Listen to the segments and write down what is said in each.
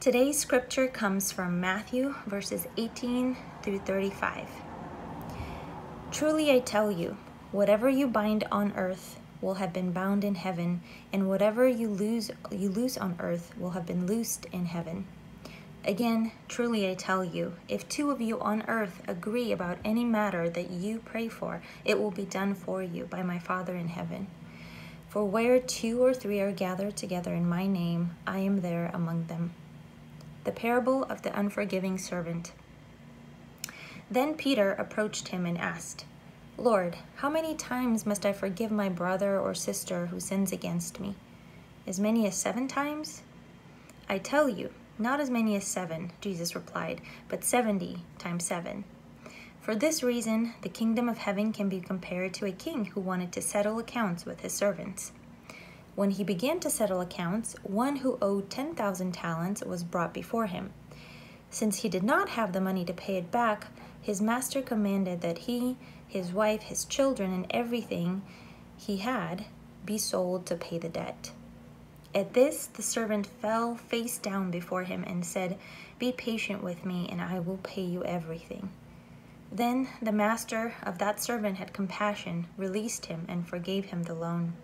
Today's scripture comes from Matthew verses 18 through 35. Truly I tell you, whatever you bind on earth will have been bound in heaven, and whatever you lose you loose on earth will have been loosed in heaven. Again, truly I tell you, if two of you on earth agree about any matter that you pray for, it will be done for you by my Father in heaven. For where two or three are gathered together in my name, I am there among them the parable of the unforgiving servant. Then Peter approached him and asked, Lord, how many times must I forgive my brother or sister who sins against me? As many as seven times? I tell you, not as many as seven, Jesus replied, but seventy times seven. For this reason, the kingdom of heaven can be compared to a king who wanted to settle accounts with his servants. When he began to settle accounts, one who owed 10,000 talents was brought before him. Since he did not have the money to pay it back, his master commanded that he, his wife, his children, and everything he had be sold to pay the debt. At this, the servant fell face down before him and said, Be patient with me, and I will pay you everything. Then the master of that servant had compassion, released him, and forgave him the loan.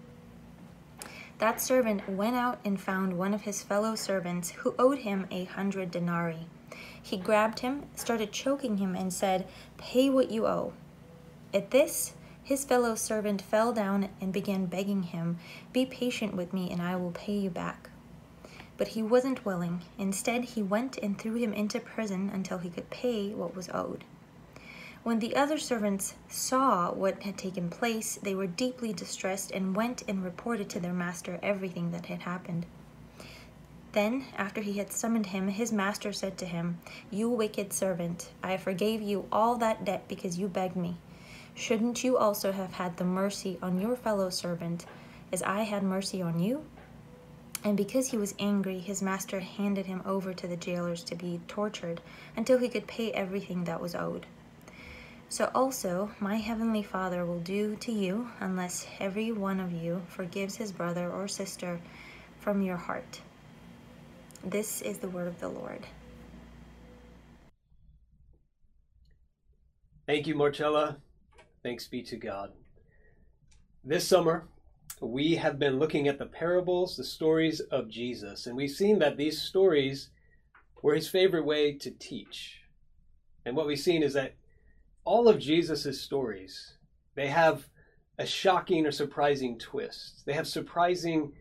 That servant went out and found one of his fellow servants who owed him a hundred denarii. He grabbed him, started choking him, and said, Pay what you owe. At this, his fellow servant fell down and began begging him, Be patient with me, and I will pay you back. But he wasn't willing. Instead, he went and threw him into prison until he could pay what was owed. When the other servants saw what had taken place, they were deeply distressed and went and reported to their master everything that had happened. Then, after he had summoned him, his master said to him, You wicked servant, I forgave you all that debt because you begged me. Shouldn't you also have had the mercy on your fellow servant as I had mercy on you? And because he was angry, his master handed him over to the jailers to be tortured until he could pay everything that was owed. So also my heavenly Father will do to you unless every one of you forgives his brother or sister from your heart. This is the word of the Lord. Thank you, Marcella. Thanks be to God. This summer, we have been looking at the parables, the stories of Jesus, and we've seen that these stories were his favorite way to teach. And what we've seen is that all of Jesus' stories, they have a shocking or surprising twist. They have surprising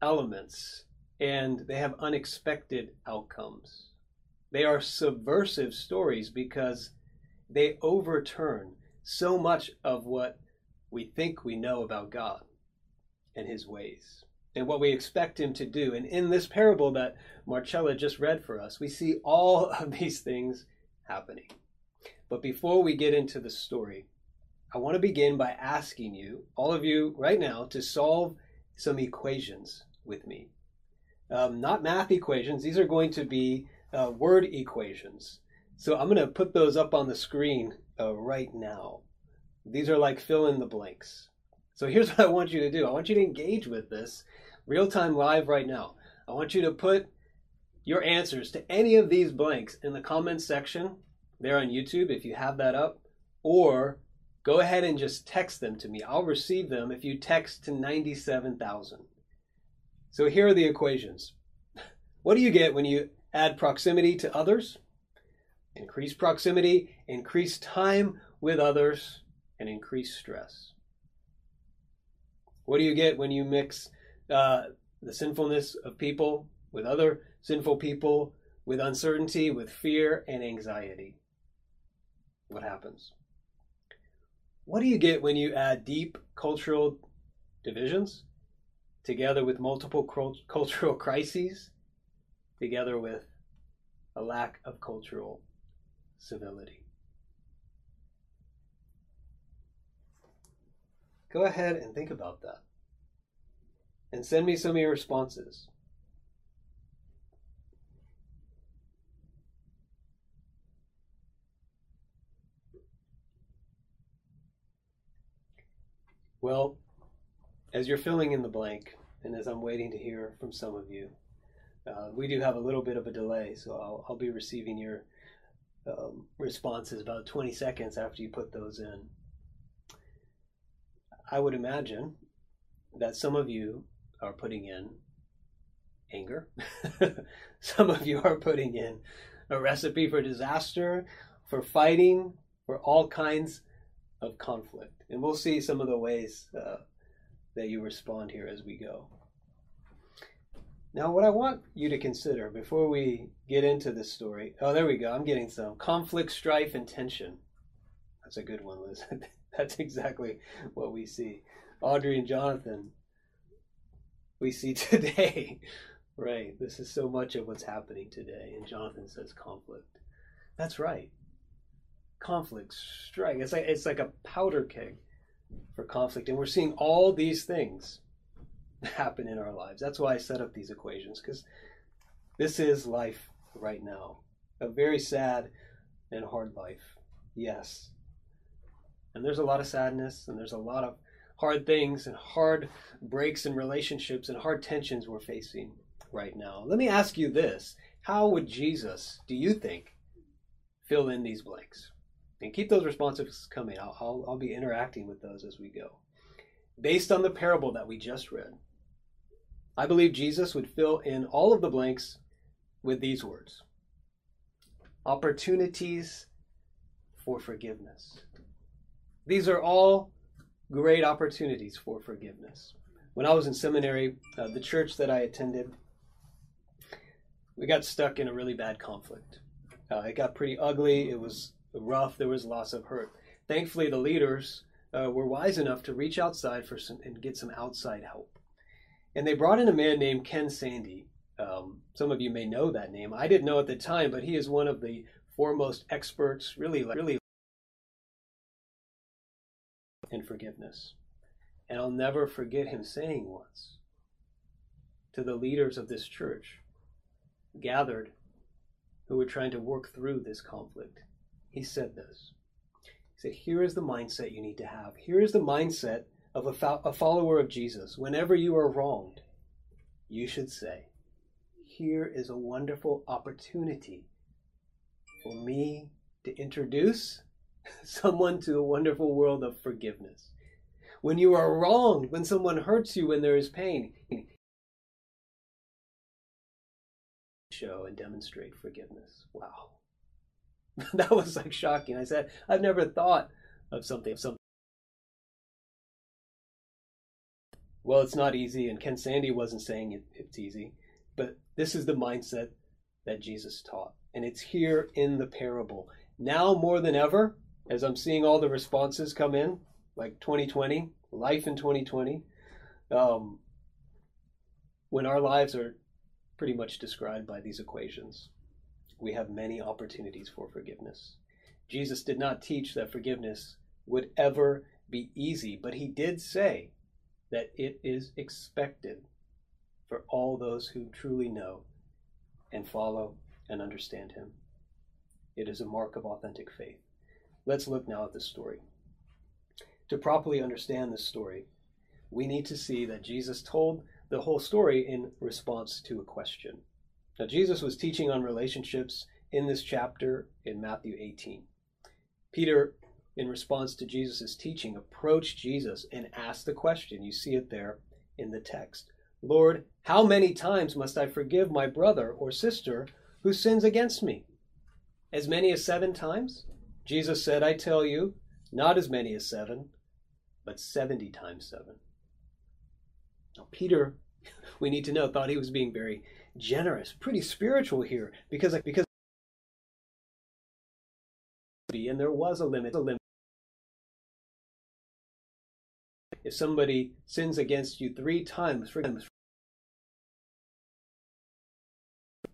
elements and they have unexpected outcomes. They are subversive stories because they overturn so much of what we think we know about God and his ways and what we expect him to do. And in this parable that Marcella just read for us, we see all of these things happening. But before we get into the story, I want to begin by asking you, all of you right now, to solve some equations with me. Um, not math equations, these are going to be uh, word equations. So I'm going to put those up on the screen uh, right now. These are like fill in the blanks. So here's what I want you to do I want you to engage with this real time live right now. I want you to put your answers to any of these blanks in the comments section there on YouTube if you have that up, or go ahead and just text them to me. I'll receive them if you text to 97,000. So here are the equations. What do you get when you add proximity to others? Increase proximity, increase time with others, and increase stress. What do you get when you mix uh, the sinfulness of people with other sinful people, with uncertainty, with fear, and anxiety? What happens. What do you get when you add deep cultural divisions together with multiple cultural crises, together with a lack of cultural civility? Go ahead and think about that. And send me some of your responses. Well, as you're filling in the blank, and as I'm waiting to hear from some of you, Uh, we do have a little bit of a delay, so I'll, I'll be receiving your um, responses about 20 seconds after you put those in. I would imagine that some of you are putting in anger. some of you are putting in a recipe for disaster, for fighting, for all kinds of conflict. And we'll see some of the ways uh, that you respond here as we go. Now, what I want you to consider before we get into this story oh, there we go. I'm getting some conflict, strife, and tension. That's a good one, Liz. That's exactly what we see. Audrey and Jonathan, we see today. right. This is so much of what's happening today. And Jonathan says conflict. That's right. Conflict, strife. It's like it's like a powder keg for conflict. And we're seeing all these things happen in our lives. That's why I set up these equations, because this is life right now. A very sad and hard life. Yes. And there's a lot of sadness, and there's a lot of hard things, and hard breaks in relationships, and hard tensions we're facing right now. Let me ask you this How would Jesus, do you think, fill in these blanks? And keep those responses coming. I'll, I'll, I'll be interacting with those as we go. Based on the parable that we just read, I believe Jesus would fill in all of the blanks with these words opportunities for forgiveness. These are all great opportunities for forgiveness. When I was in seminary, uh, the church that I attended, we got stuck in a really bad conflict. Uh, it got pretty ugly. It was rough. There was lots of hurt. Thankfully, the leaders uh, were wise enough to reach outside for some and get some outside help. And they brought in a man named Ken Sande. Um, some of you may know that name. I didn't know at the time, but he is one of the foremost experts, really, really, in forgiveness. And I'll never forget him saying once to the leaders of this church gathered who were trying to work through this conflict. He said this. He said, Here is the mindset you need to have. Here is the mindset of a, fo- a follower of Jesus, whenever you are wronged, you should say, Here is a wonderful opportunity for me to introduce someone to a wonderful world of forgiveness. When you are wronged, when someone hurts you, when there is pain, show and demonstrate forgiveness. Wow. that was like shocking. I said, I've never thought of something of something well, it's not easy, and Ken Sande wasn't saying it, it's easy, but this is the mindset that Jesus taught. And it's here in the parable. Now more than ever, as I'm seeing all the responses come in, like 2020, life in 2020, um, when our lives are pretty much described by these equations, we have many opportunities for forgiveness. Jesus did not teach that forgiveness would ever be easy, but he did say that it is expected for all those who truly know and follow and understand Him. It is a mark of authentic faith. Let's look now at this story. To properly understand this story, we need to see that Jesus told the whole story in response to a question. Now, Jesus was teaching on relationships in this chapter in Matthew 18. Peter in response to Jesus' teaching, approached Jesus and asked the question. You see it there in the text Lord, how many times must I forgive my brother or sister who sins against me? As many as seven times? Jesus said, I tell you, not as many as seven, but 70 times seven. Now, Peter, we need to know, thought he was being very generous, pretty spiritual here, because, like because and there was a limit, a limit If somebody sins against you three times,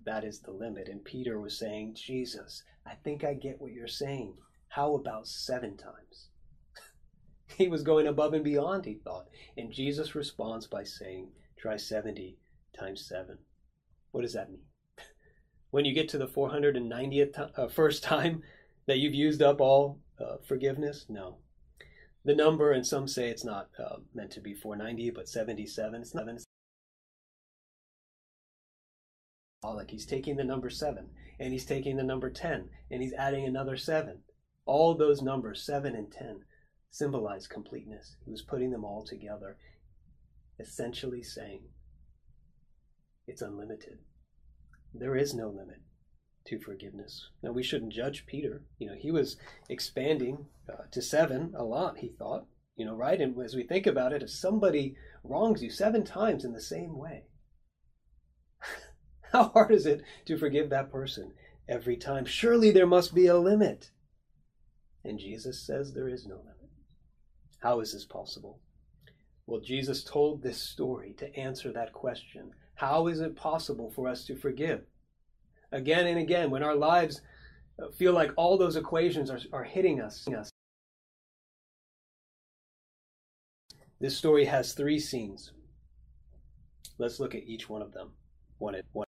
that is the limit. And Peter was saying, Jesus, I think I get what you're saying. How about seven times? he was going above and beyond, he thought. And Jesus responds by saying, try 70 times 7. What does that mean? when you get to the 490th uh, first time that you've used up all uh, forgiveness? No the number, and some say it's not uh, meant to be 490, but 77. It's not. Like he's taking the number seven, and he's taking the number 10, and he's adding another seven. All those numbers, seven and 10, symbolize completeness. He was putting them all together, essentially saying it's unlimited. There is no limit to forgiveness. Now, we shouldn't judge Peter. You know, he was expanding uh, to seven a lot, he thought. You know, right? And as we think about it, if somebody wrongs you seven times in the same way, how hard is it to forgive that person every time? Surely there must be a limit. And Jesus says there is no limit. How is this possible? Well, Jesus told this story to answer that question. How is it possible for us to forgive? Again and again, when our lives feel like all those equations are, are hitting us. This story has three scenes. Let's look at each one of them. One at one.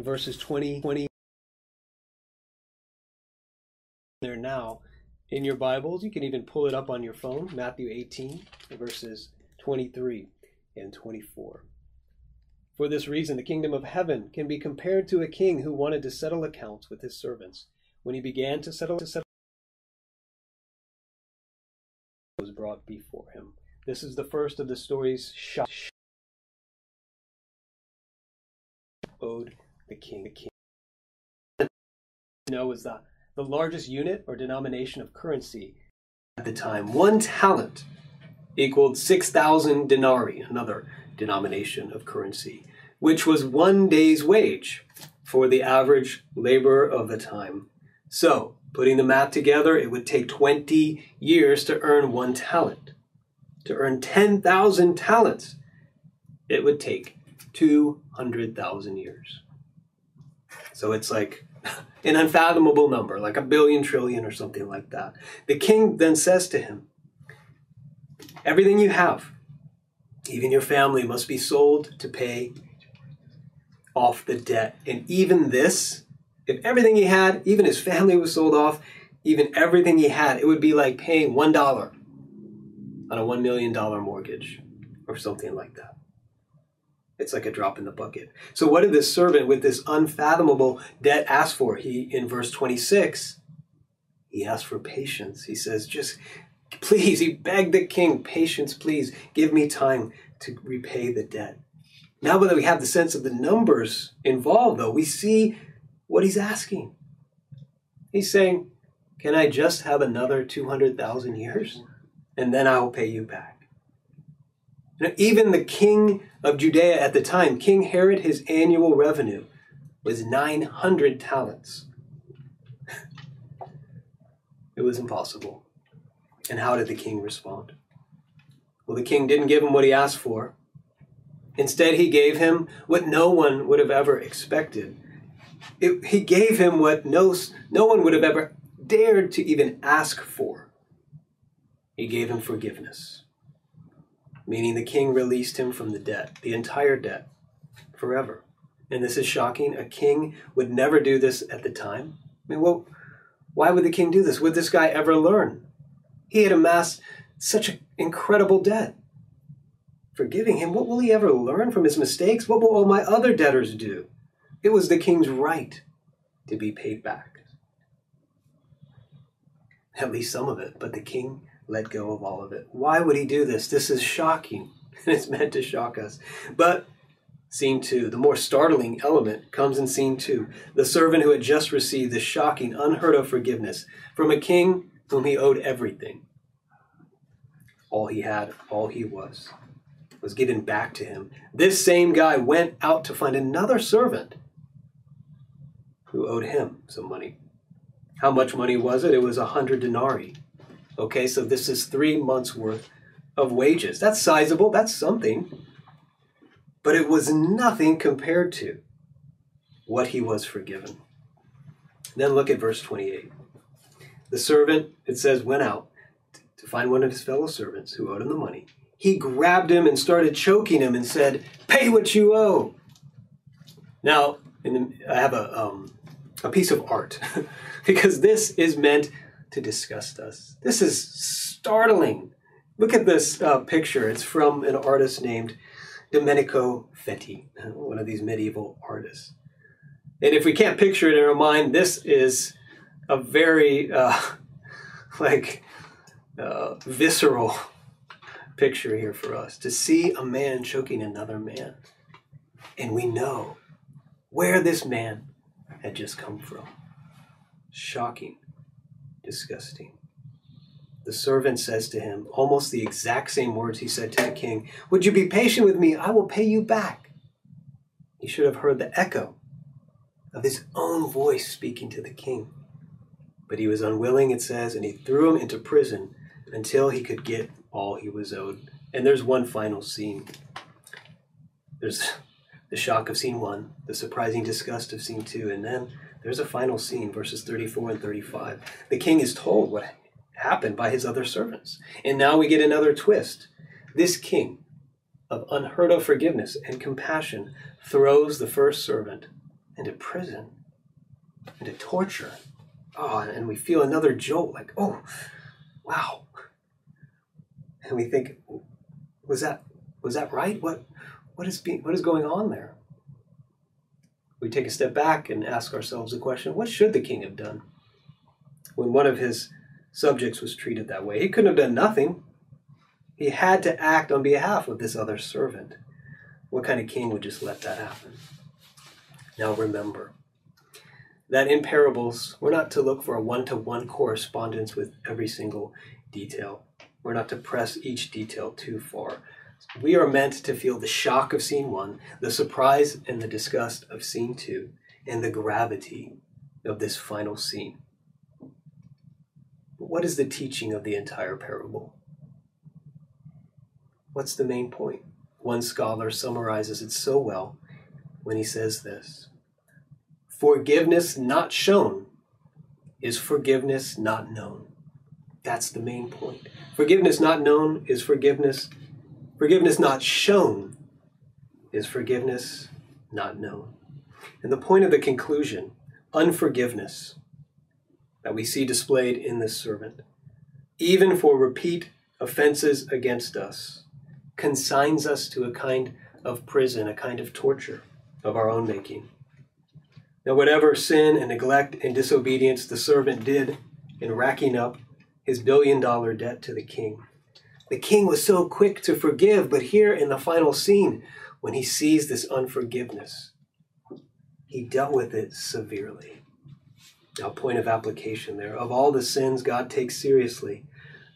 Verses 20, 20. There now in your Bibles. You can even pull it up on your phone. Matthew 18, verses 23 and 24. For this reason, the kingdom of heaven can be compared to a king who wanted to settle accounts with his servants. When he began to settle, to settle was brought before him. This is the first of the stories shot owed the king. The king. Know, was the, the largest unit or denomination of currency at the time. One talent equaled 6,000 denarii, another denomination of currency, which was one day's wage for the average laborer of the time. So, putting the math together, it would take 20 years to earn one talent. To earn 10,000 talents, it would take 200,000 years. So it's like an unfathomable number, like a billion trillion or something like that. The king then says to him, Everything you have, even your family, must be sold to pay off the debt. And even this, if everything he had, even his family was sold off, even everything he had, it would be like paying $1 on a $1 million mortgage or something like that. It's like a drop in the bucket. So, what did this servant with this unfathomable debt ask for? He, in verse 26, he asked for patience. He says, just please, he begged the king, patience, please, give me time to repay the debt. Now that we have the sense of the numbers involved, though, we see what he's asking. He's saying, Can I just have another 200,000 years? And then I'll pay you back. Now, even the king of Judea at the time, King Herod, his annual revenue was 900 talents. it was impossible. And how did the king respond? Well, the king didn't give him what he asked for. Instead, he gave him what no one would have ever expected. It, he gave him what no, no one would have ever dared to even ask for. He gave him forgiveness, meaning the king released him from the debt, the entire debt, forever. And this is shocking. A king would never do this at the time. I mean, well, why would the king do this? Would this guy ever learn? He had amassed such an incredible debt. Forgiving him, what will he ever learn from his mistakes? What will all my other debtors do? It was the king's right to be paid back. At least some of it, but the king let go of all of it. Why would he do this? This is shocking. And it's meant to shock us. But Scene two, the more startling element comes in scene two. The servant who had just received the shocking, unheard of forgiveness from a king whom he owed everything. All he had, all he was, was given back to him. This same guy went out to find another servant who owed him some money. How much money was it? It was a hundred denarii. Okay, so this is three months worth of wages. That's sizable, that's something. But it was nothing compared to what he was forgiven. Then look at verse 28. The servant, it says, went out to find one of his fellow servants who owed him the money. He grabbed him and started choking him and said, Pay what you owe. Now, the, I have a, um, a piece of art because this is meant to disgust us. This is startling. Look at this uh, picture. It's from an artist named Domenico Fetti, one of these medieval artists. And if we can't picture it in our mind, this is a very uh, like uh, visceral picture here for us to see a man choking another man. And we know where this man had just come from. Shocking, disgusting. The servant says to him almost the exact same words he said to the king Would you be patient with me? I will pay you back. He should have heard the echo of his own voice speaking to the king. But he was unwilling, it says, and he threw him into prison until he could get all he was owed. And there's one final scene. There's the shock of scene one, the surprising disgust of scene two, and then there's a final scene, verses 34 and 35. The king is told what happened by his other servants. And now we get another twist. This king of unheard of forgiveness and compassion throws the first servant into prison, into torture. Oh, and we feel another jolt like, oh, wow. And we think, was that was that right? What what is being what is going on there? We take a step back and ask ourselves the question, what should the king have done when one of his subjects was treated that way? He couldn't have done nothing. He had to act on behalf of this other servant. What kind of king would just let that happen? Now remember that in parables, we're not to look for a one to one correspondence with every single detail. We're not to press each detail too far. We are meant to feel the shock of scene one, the surprise and the disgust of scene two, and the gravity of this final scene. But what is the teaching of the entire parable? What's the main point? One scholar summarizes it so well when he says this Forgiveness not shown is forgiveness not known. That's the main point. Forgiveness not known is forgiveness. Forgiveness not shown is forgiveness not known. And the point of the conclusion, unforgiveness, that we see displayed in this servant, even for repeat offenses against us, consigns us to a kind of prison, a kind of torture of our own making. Now, whatever sin and neglect and disobedience the servant did in racking up his billion dollar debt to the king, the king was so quick to forgive, but here in the final scene, when he sees this unforgiveness, he dealt with it severely. Now, point of application there. Of all the sins God takes seriously,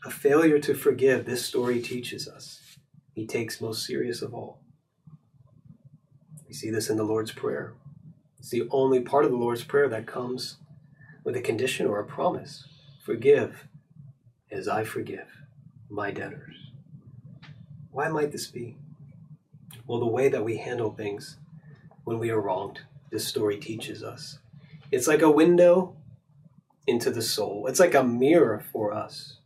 a failure to forgive, this story teaches us, he takes most serious of all. We see this in the Lord's Prayer. It's the only part of the Lord's Prayer that comes with a condition or a promise Forgive as I forgive my debtors. Why might this be? Well, the way that we handle things when we are wronged, this story teaches us. It's like a window into the soul, it's like a mirror for us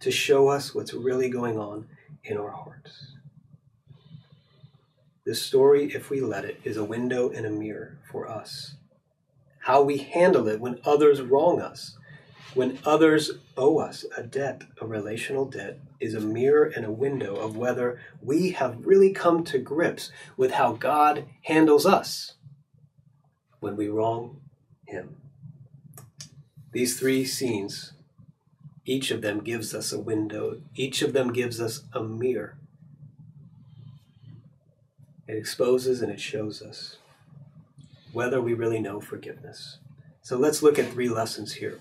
to show us what's really going on in our hearts. This story, if we let it, is a window and a mirror for us. How we handle it when others wrong us, when others owe us a debt, a relational debt, is a mirror and a window of whether we have really come to grips with how God handles us when we wrong Him. These three scenes, each of them gives us a window, each of them gives us a mirror it exposes and it shows us whether we really know forgiveness. So let's look at three lessons here,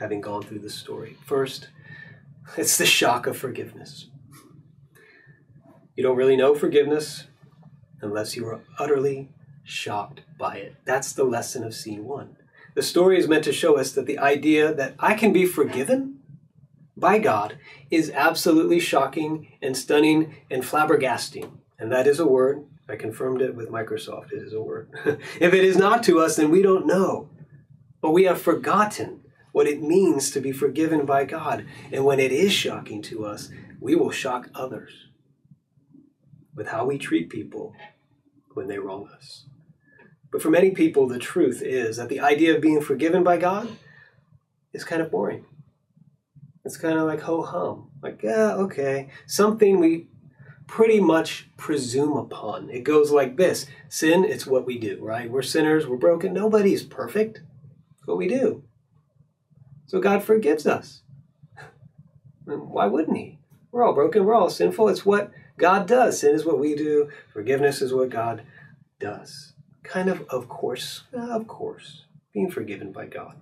having gone through this story. First, it's the shock of forgiveness. You don't really know forgiveness unless you are utterly shocked by it. That's the lesson of scene one. The story is meant to show us that the idea that I can be forgiven by God is absolutely shocking and stunning and flabbergasting. And that is a word. I confirmed it with Microsoft. It is a word. if it is not to us, then we don't know. But we have forgotten what it means to be forgiven by God. And when it is shocking to us, we will shock others with how we treat people when they wrong us. But for many people, the truth is that the idea of being forgiven by God is kind of boring. It's kind of like ho hum. Like, yeah, okay. Something we pretty much presume upon. It goes like this Sin, it's what we do, right? We're sinners, we're broken. Nobody's perfect. It's what we do. So God forgives us. Why wouldn't He? We're all broken, we're all sinful. It's what God does. Sin is what we do, forgiveness is what God does. Kind of, of course, of course, being forgiven by God.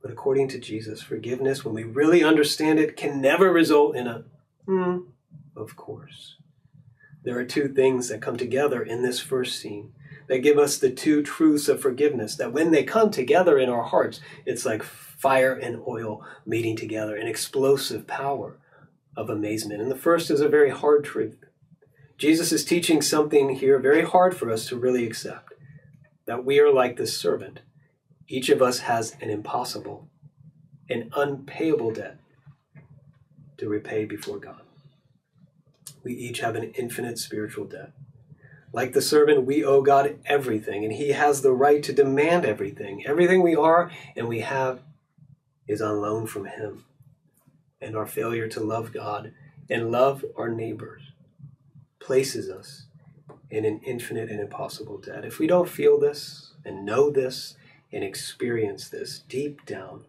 But according to Jesus, forgiveness, when we really understand it, can never result in a, hmm, of course. There are two things that come together in this first scene that give us the two truths of forgiveness, that when they come together in our hearts, it's like fire and oil meeting together, an explosive power of amazement. And the first is a very hard truth. Jesus is teaching something here very hard for us to really accept that we are like this servant. Each of us has an impossible, an unpayable debt to repay before God. We each have an infinite spiritual debt. Like the servant, we owe God everything, and He has the right to demand everything. Everything we are and we have is on loan from Him. And our failure to love God and love our neighbors places us in an infinite and impossible debt. If we don't feel this and know this and experience this deep down,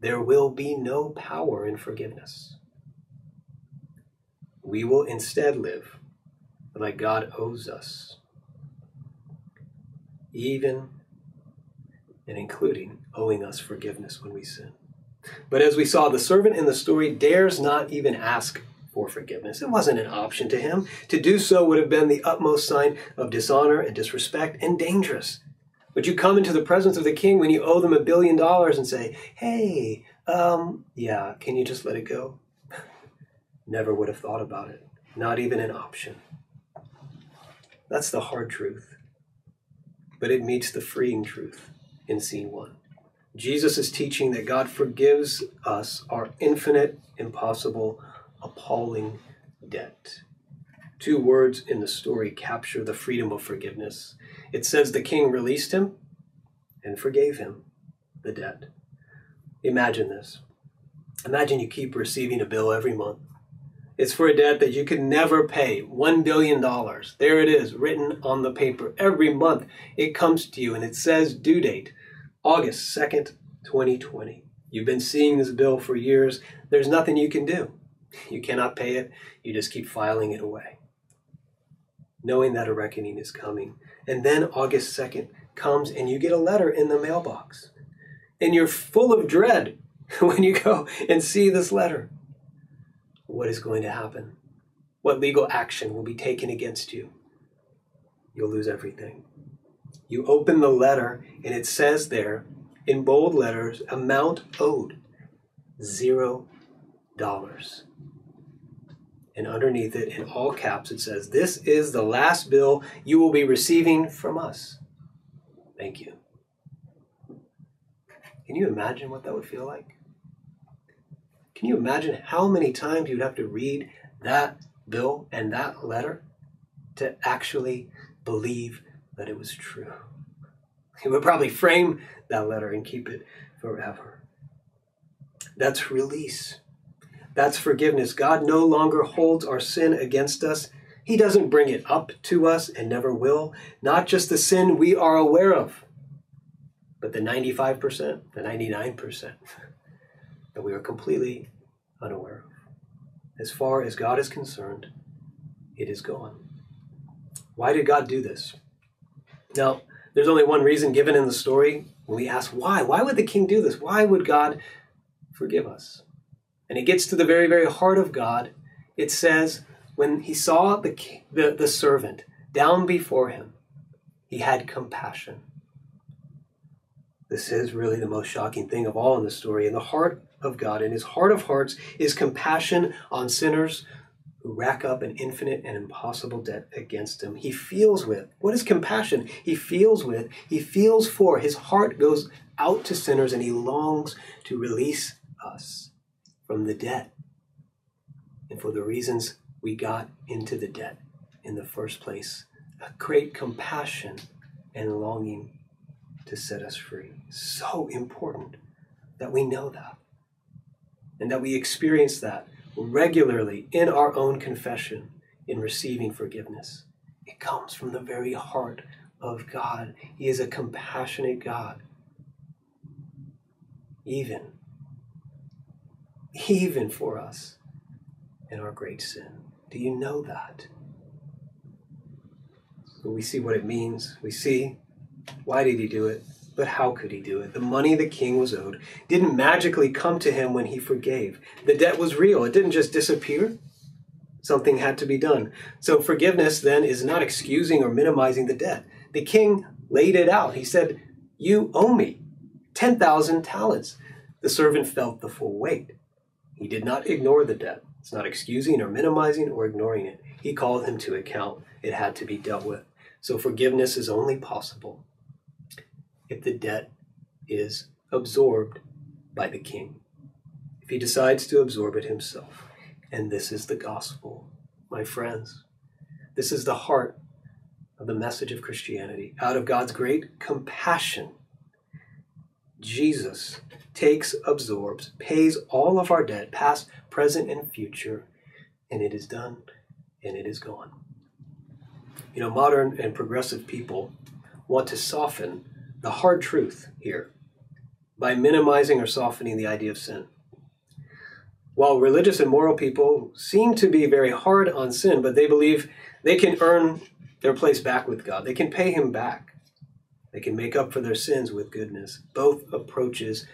there will be no power in forgiveness. We will instead live like God owes us, even and including owing us forgiveness when we sin. But as we saw, the servant in the story dares not even ask for forgiveness. It wasn't an option to him. To do so would have been the utmost sign of dishonor and disrespect and dangerous. Would you come into the presence of the king when you owe them a billion dollars and say, hey, um, yeah, can you just let it go? Never would have thought about it. Not even an option. That's the hard truth. But it meets the freeing truth in scene one. Jesus is teaching that God forgives us our infinite, impossible, appalling debt. Two words in the story capture the freedom of forgiveness. It says the king released him and forgave him the debt. Imagine this. Imagine you keep receiving a bill every month. It's for a debt that you can never pay. $1 billion. There it is, written on the paper. Every month it comes to you and it says due date August 2nd, 2020. You've been seeing this bill for years. There's nothing you can do. You cannot pay it. You just keep filing it away, knowing that a reckoning is coming. And then August 2nd comes and you get a letter in the mailbox. And you're full of dread when you go and see this letter. What is going to happen? What legal action will be taken against you? You'll lose everything. You open the letter, and it says there in bold letters amount owed zero dollars. And underneath it, in all caps, it says, This is the last bill you will be receiving from us. Thank you. Can you imagine what that would feel like? Can you imagine how many times you'd have to read that bill and that letter to actually believe that it was true. He would probably frame that letter and keep it forever. That's release. That's forgiveness. God no longer holds our sin against us. He doesn't bring it up to us and never will. Not just the sin we are aware of, but the 95%, the 99% that we are completely unaware of. As far as God is concerned, it is gone. Why did God do this? Now, there's only one reason given in the story. When we ask why, why would the king do this? Why would God forgive us? And it gets to the very, very heart of God. It says, when he saw the, the, the servant down before him, he had compassion. This is really the most shocking thing of all in the story. In the heart of God, in his heart of hearts, is compassion on sinners who rack up an infinite and impossible debt against him. He feels with. What is compassion? He feels with, he feels for. His heart goes out to sinners and he longs to release us from the debt and for the reasons we got into the debt in the first place. A great compassion and longing to set us free. So important that we know that and that we experience that regularly in our own confession, in receiving forgiveness. It comes from the very heart of God. He is a compassionate God. Even, even for us in our great sin. Do you know that? So we see what it means. We see why did he do it? But how could he do it? The money the king was owed didn't magically come to him when he forgave. The debt was real, it didn't just disappear. Something had to be done. So forgiveness then is not excusing or minimizing the debt. The king laid it out. He said, You owe me 10,000 talents. The servant felt the full weight. He did not ignore the debt. It's not excusing or minimizing or ignoring it. He called him to account. It had to be dealt with. So forgiveness is only possible if the debt is absorbed by the king, if he decides to absorb it himself. And this is the gospel, my friends. This is the heart of the message of Christianity. Out of God's great compassion, Jesus takes, absorbs, pays all of our debt, past, present, and future, and it is done and it is gone. You know, modern and progressive people want to soften the hard truth here by minimizing or softening the idea of sin. While religious and moral people seem to be very hard on sin, but they believe they can earn their place back with God, they can pay Him back, they can make up for their sins with goodness. Both approaches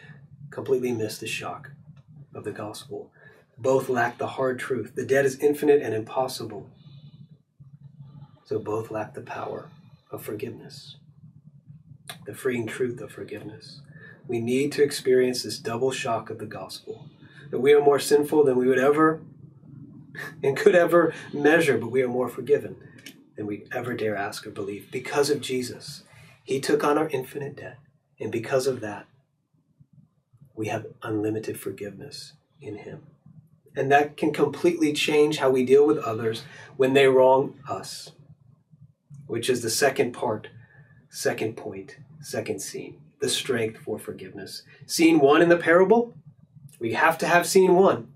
completely miss the shock of the gospel. Both lack the hard truth. The debt is infinite and impossible. So both lack the power of forgiveness the freeing truth of forgiveness. We need to experience this double shock of the gospel that we are more sinful than we would ever and could ever measure, but we are more forgiven than we ever dare ask or believe because of Jesus. He took on our infinite debt, and because of that, we have unlimited forgiveness in Him. And that can completely change how we deal with others when they wrong us, which is the second part, second point second scene the strength for forgiveness. Scene one in the parable, we have to have scene one.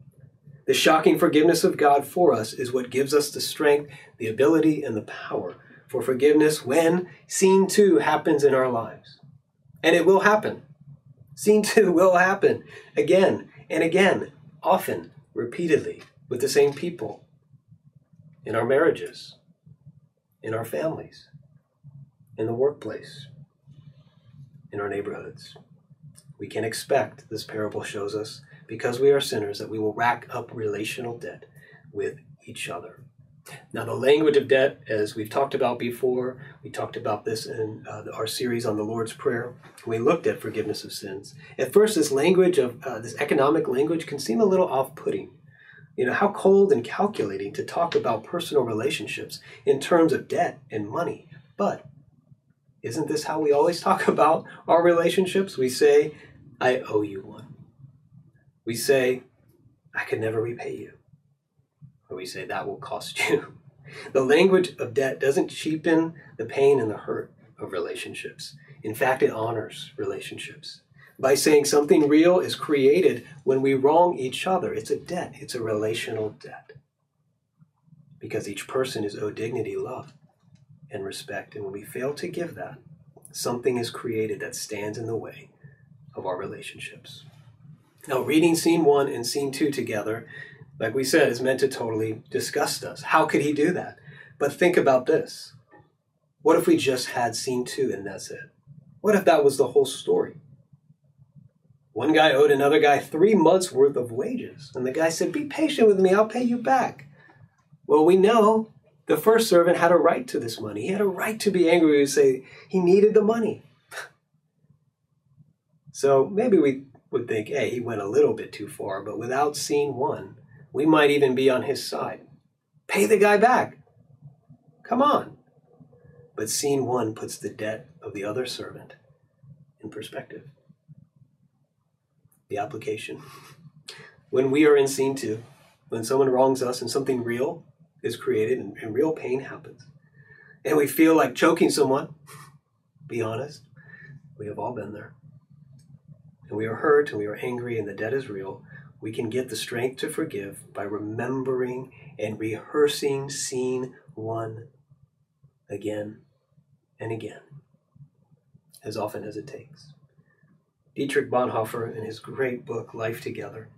The shocking forgiveness of God for us is what gives us the strength, the ability, and the power for forgiveness when scene two happens in our lives. And it will happen. Scene two will happen again and again, often, repeatedly, with the same people, in our marriages, in our families, in the workplace, in our neighborhoods. We can expect, this parable shows us, because we are sinners, that we will rack up relational debt with each other. Now, the language of debt, as we've talked about before, we talked about this in uh, our series on the Lord's Prayer. We looked at forgiveness of sins. At first, this language of uh, this economic language can seem a little off-putting. You know, how cold and calculating to talk about personal relationships in terms of debt and money. But isn't this how we always talk about our relationships? We say, I owe you one. We say, I can never repay you. Or we say, that will cost you. The language of debt doesn't cheapen the pain and the hurt of relationships. In fact, it honors relationships. By saying something real is created when we wrong each other, it's a debt, it's a relational debt. Because each person is owed dignity, love, and respect. And when we fail to give that, something is created that stands in the way of our relationships. Now, reading scene one and scene two together, like we said, is meant to totally disgust us. How could he do that? But think about this. What if we just had scene two and that's it? What if that was the whole story? One guy owed another guy three months' worth of wages, and the guy said, Be patient with me, I'll pay you back. Well, we know the first servant had a right to this money. He had a right to be angry and say he needed the money. so maybe we would think, hey, he went a little bit too far, but without scene one, we might even be on his side. Pay the guy back. Come on. But scene one puts the debt of the other servant in perspective. The application. When we are in scene two, when someone wrongs us and something real is created and, and real pain happens. And we feel like choking someone. Be honest. We have all been there. And we are hurt and we are angry and the debt is real. we can get the strength to forgive by remembering and rehearsing scene one again and again, as often as it takes. Dietrich Bonhoeffer, in his great book, Life Together,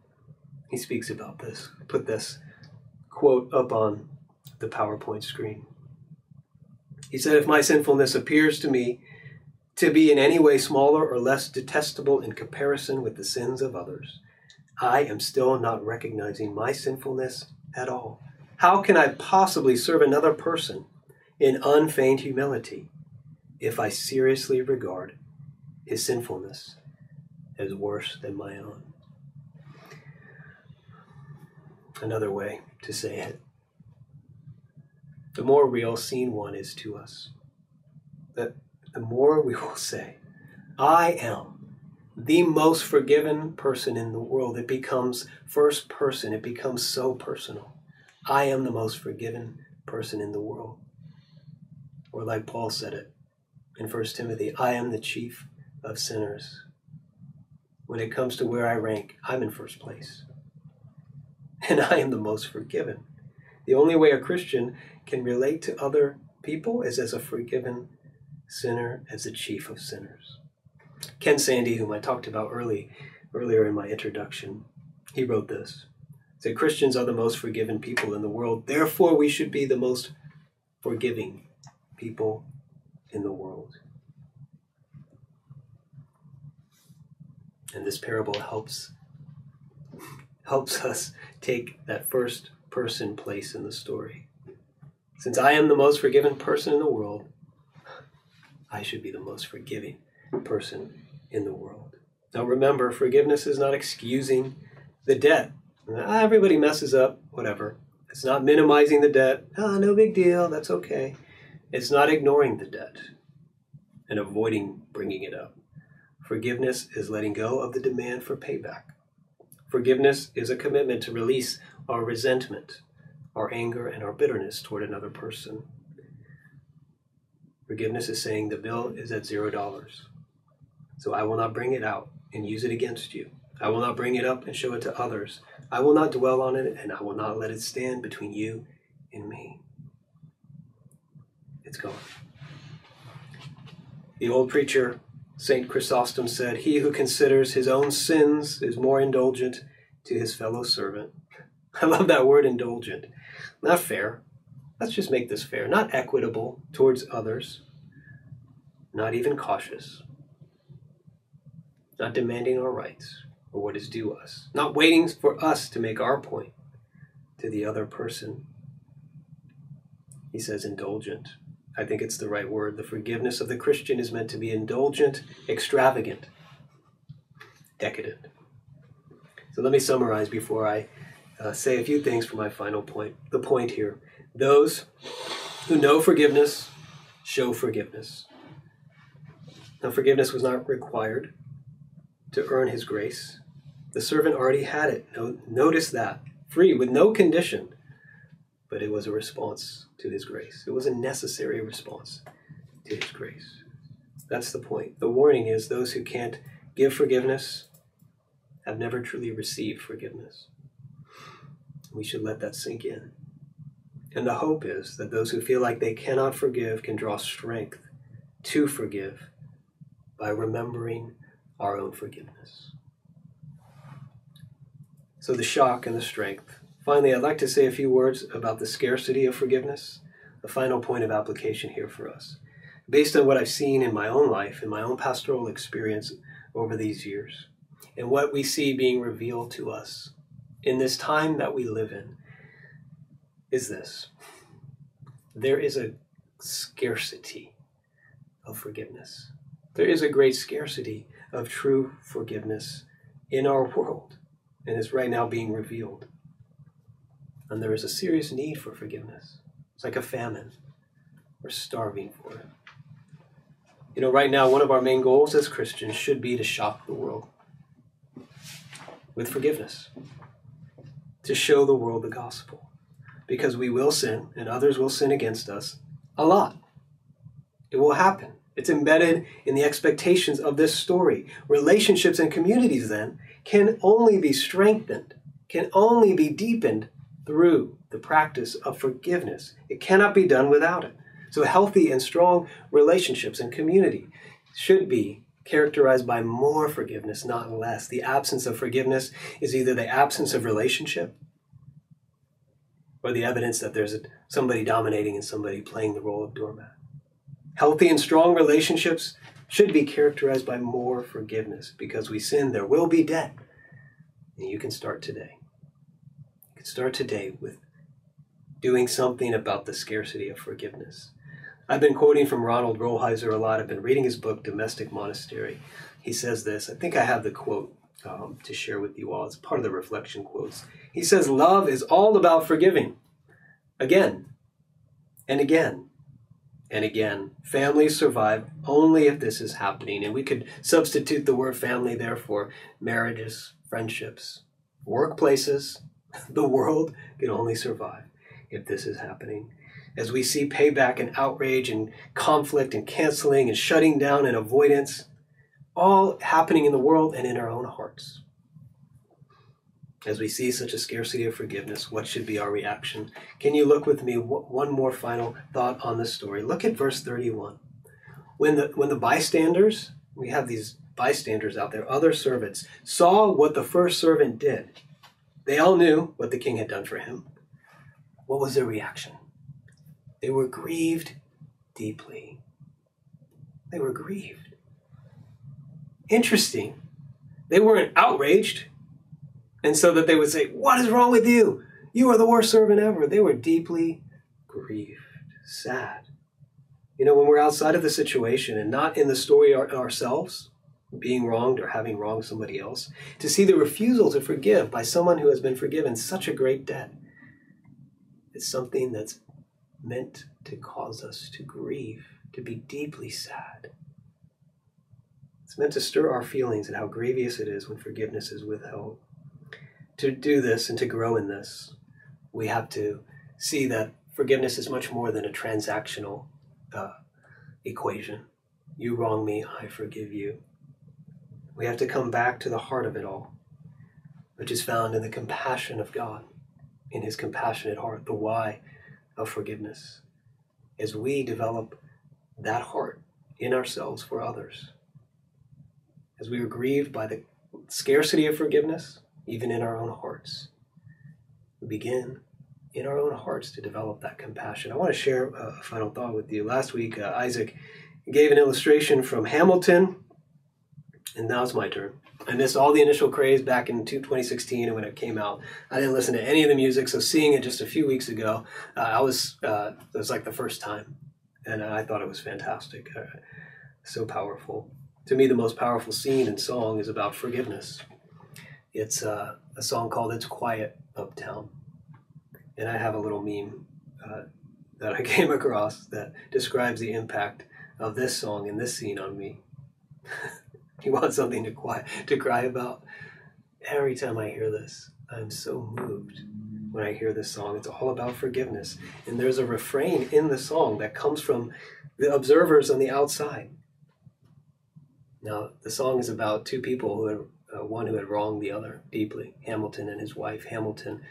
he speaks about this. Put this quote up on the PowerPoint screen. He said, If my sinfulness appears to me to be in any way smaller or less detestable in comparison with the sins of others, I am still not recognizing my sinfulness at all. How can I possibly serve another person in unfeigned humility if I seriously regard his sinfulness as worse than my own? Another way to say it the more real seen one is to us, that the more we will say, I am the most forgiven person in the world. It becomes first person, it becomes so personal. I am the most forgiven person in the world. Or, like Paul said it in 1 Timothy, I am the chief of sinners. When it comes to where I rank, I'm in first place. And I am the most forgiven. The only way a Christian can relate to other people is as a forgiven sinner, as the chief of sinners. Ken Sande, whom I talked about early, earlier in my introduction, he wrote this. That Christians are the most forgiven people in the world. Therefore, we should be the most forgiving people in the world. And this parable helps helps us take that first person place in the story. Since I am the most forgiven person in the world, I should be the most forgiving person in the world. Now remember, forgiveness is not excusing the debt. Everybody messes up, whatever. It's not minimizing the debt. Ah, no big deal, that's okay. It's not ignoring the debt and avoiding bringing it up. Forgiveness is letting go of the demand for payback. Forgiveness is a commitment to release our resentment, our anger, and our bitterness toward another person. Forgiveness is saying the bill is at zero dollars. So I will not bring it out and use it against you. I will not bring it up and show it to others. I will not dwell on it, and I will not let it stand between you and me. It's gone. The old preacher, St. Chrysostom, said, He who considers his own sins is more indulgent to his fellow servant. I love that word indulgent. Not fair. Let's just make this fair. Not equitable towards others. Not even cautious. Not demanding our rights or what is due us. Not waiting for us to make our point to the other person. He says indulgent. I think it's the right word. The forgiveness of the Christian is meant to be indulgent, extravagant, decadent. So let me summarize before I uh, say a few things for my final point. The point here those who know forgiveness show forgiveness. Now, forgiveness was not required to earn his grace. The servant already had it. Notice that. Free, with no condition. But it was a response to his grace. It was a necessary response to his grace. That's the point. The warning is those who can't give forgiveness have never truly received forgiveness. We should let that sink in. And the hope is that those who feel like they cannot forgive can draw strength to forgive by remembering our own forgiveness. So, the shock and the strength. Finally, I'd like to say a few words about the scarcity of forgiveness, the final point of application here for us. Based on what I've seen in my own life, in my own pastoral experience over these years, and what we see being revealed to us in this time that we live in, is this there is a scarcity of forgiveness. There is a great scarcity of true forgiveness in our world, and is right now being revealed. And there is a serious need for forgiveness. It's like a famine. We're starving for it. You know, right now, one of our main goals as Christians should be to shock the world with forgiveness, to show the world the gospel. Because we will sin, and others will sin against us a lot. It will happen. It's embedded in the expectations of this story. Relationships and communities, then, can only be strengthened, can only be deepened through the practice of forgiveness. It cannot be done without it. So, healthy and strong relationships and community should be characterized by more forgiveness, not less. The absence of forgiveness is either the absence of relationship or the evidence that there's somebody dominating and somebody playing the role of doormat. Healthy and strong relationships should be characterized by more forgiveness because we sin, there will be debt. And you can start today. You can start today with doing something about the scarcity of forgiveness. I've been quoting from Ronald Rolheiser a lot. I've been reading his book, Domestic Monastery. He says this. I think I have the quote um, to share with you all. It's part of the reflection quotes. He says, Love is all about forgiving. Again and again and again. Families survive only if this is happening. And we could substitute the word family there for marriages, friendships, workplaces. The world can only survive if this is happening. As we see payback and outrage and conflict and canceling and shutting down and avoidance, all happening in the world and in our own hearts. As we see such a scarcity of forgiveness, what should be our reaction? Can you look with me one more final thought on this story? Look at verse 31. When the when the bystanders, we have these bystanders out there, other servants, saw what the first servant did. They all knew what the king had done for him. What was their reaction? They were grieved deeply. They were grieved. Interesting. They weren't outraged. And so that they would say, What is wrong with you? You are the worst servant ever. They were deeply grieved, sad. You know, when we're outside of the situation and not in the story ourselves, being wronged or having wronged somebody else, to see the refusal to forgive by someone who has been forgiven such a great debt is something that's meant to cause us to grieve, to be deeply sad. It's meant to stir our feelings and how grievous it is when forgiveness is withheld to do this and to grow in this, we have to see that forgiveness is much more than a transactional uh, equation. You wrong me, I forgive you. We have to come back to the heart of it all, which is found in the compassion of God, in His compassionate heart, the why of forgiveness. As we develop that heart in ourselves for others, as we are grieved by the scarcity of forgiveness, even in our own hearts. We begin in our own hearts to develop that compassion. I want to share a final thought with you. Last week, uh, Isaac gave an illustration from Hamilton, and now it's my turn. I missed all the initial craze back in 2016 and when it came out. I didn't listen to any of the music, so seeing it just a few weeks ago, uh, I was uh, it was like the first time, and I thought it was fantastic, uh, so powerful. To me, the most powerful scene and song is about forgiveness. It's uh, a song called It's Quiet Uptown. And I have a little meme uh, that I came across that describes the impact of this song and this scene on me. you want something to, to cry about? Every time I hear this, I'm so moved when I hear this song. It's all about forgiveness. And there's a refrain in the song that comes from the observers on the outside. Now, the song is about two people who uh, one who had wronged the other deeply. Hamilton and his wife, Hamilton,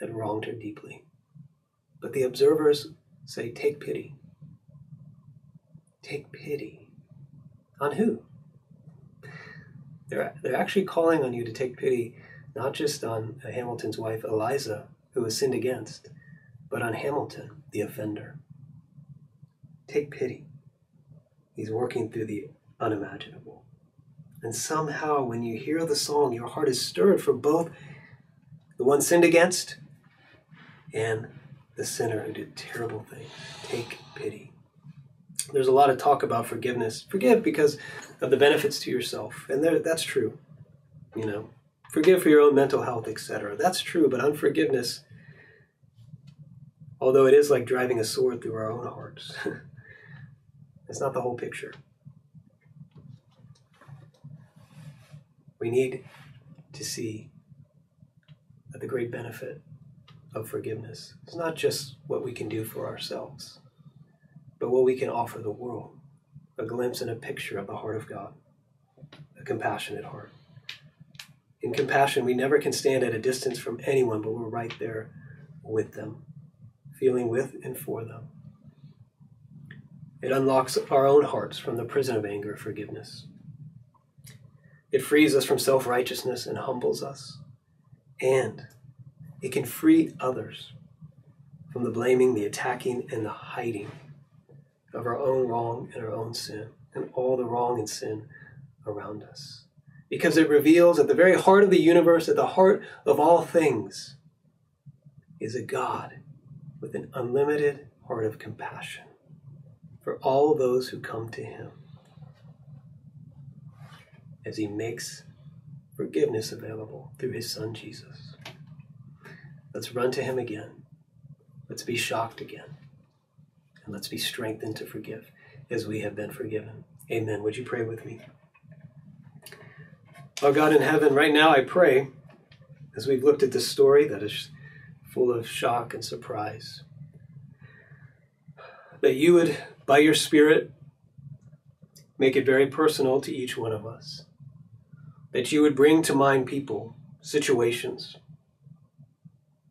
had wronged her deeply. But the observers say, Take pity. Take pity. On who? They're, they're actually calling on you to take pity not just on Hamilton's wife, Eliza, who was sinned against, but on Hamilton, the offender. Take pity. He's working through the unimaginable. And somehow, when you hear the song, your heart is stirred for both the one sinned against and the sinner who did terrible things. Take pity. There's a lot of talk about forgiveness. Forgive because of the benefits to yourself. And there, that's true. You know, forgive for your own mental health, etc. That's true, but unforgiveness, although it is like driving a sword through our own hearts, it's not the whole picture. We need to see that the great benefit of forgiveness is not just what we can do for ourselves, but what we can offer the world. A glimpse and a picture of the heart of God, a compassionate heart. In compassion, we never can stand at a distance from anyone, but we're right there with them, feeling with and for them. It unlocks our own hearts from the prison of anger, forgiveness. It frees us from self righteousness and humbles us. And it can free others from the blaming, the attacking, and the hiding of our own wrong and our own sin and all the wrong and sin around us. Because it reveals at the very heart of the universe, at the heart of all things, is a God with an unlimited heart of compassion for all those who come to Him as He makes forgiveness available through His Son Jesus. Let's run to Him again. Let's be shocked again. And let's be strengthened to forgive as we have been forgiven. Amen. Would you pray with me? Oh God in heaven, right now I pray, as we've looked at this story that is full of shock and surprise, that you would, by your Spirit, make it very personal to each one of us. That you would bring to mind people, situations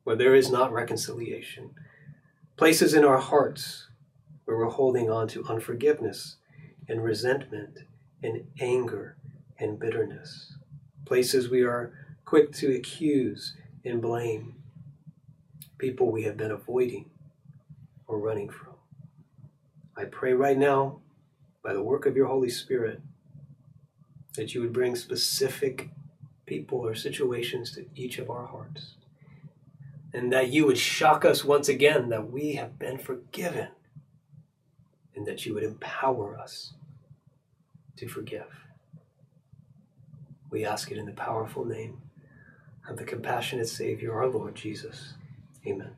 where there is not reconciliation, places in our hearts where we're holding on to unforgiveness and resentment and anger and bitterness, places we are quick to accuse and blame, people we have been avoiding or running from. I pray right now, by the work of your Holy Spirit, that you would bring specific people or situations to each of our hearts. And that you would shock us once again that we have been forgiven and that you would empower us to forgive. We ask it in the powerful name of the compassionate Savior, our Lord Jesus. Amen.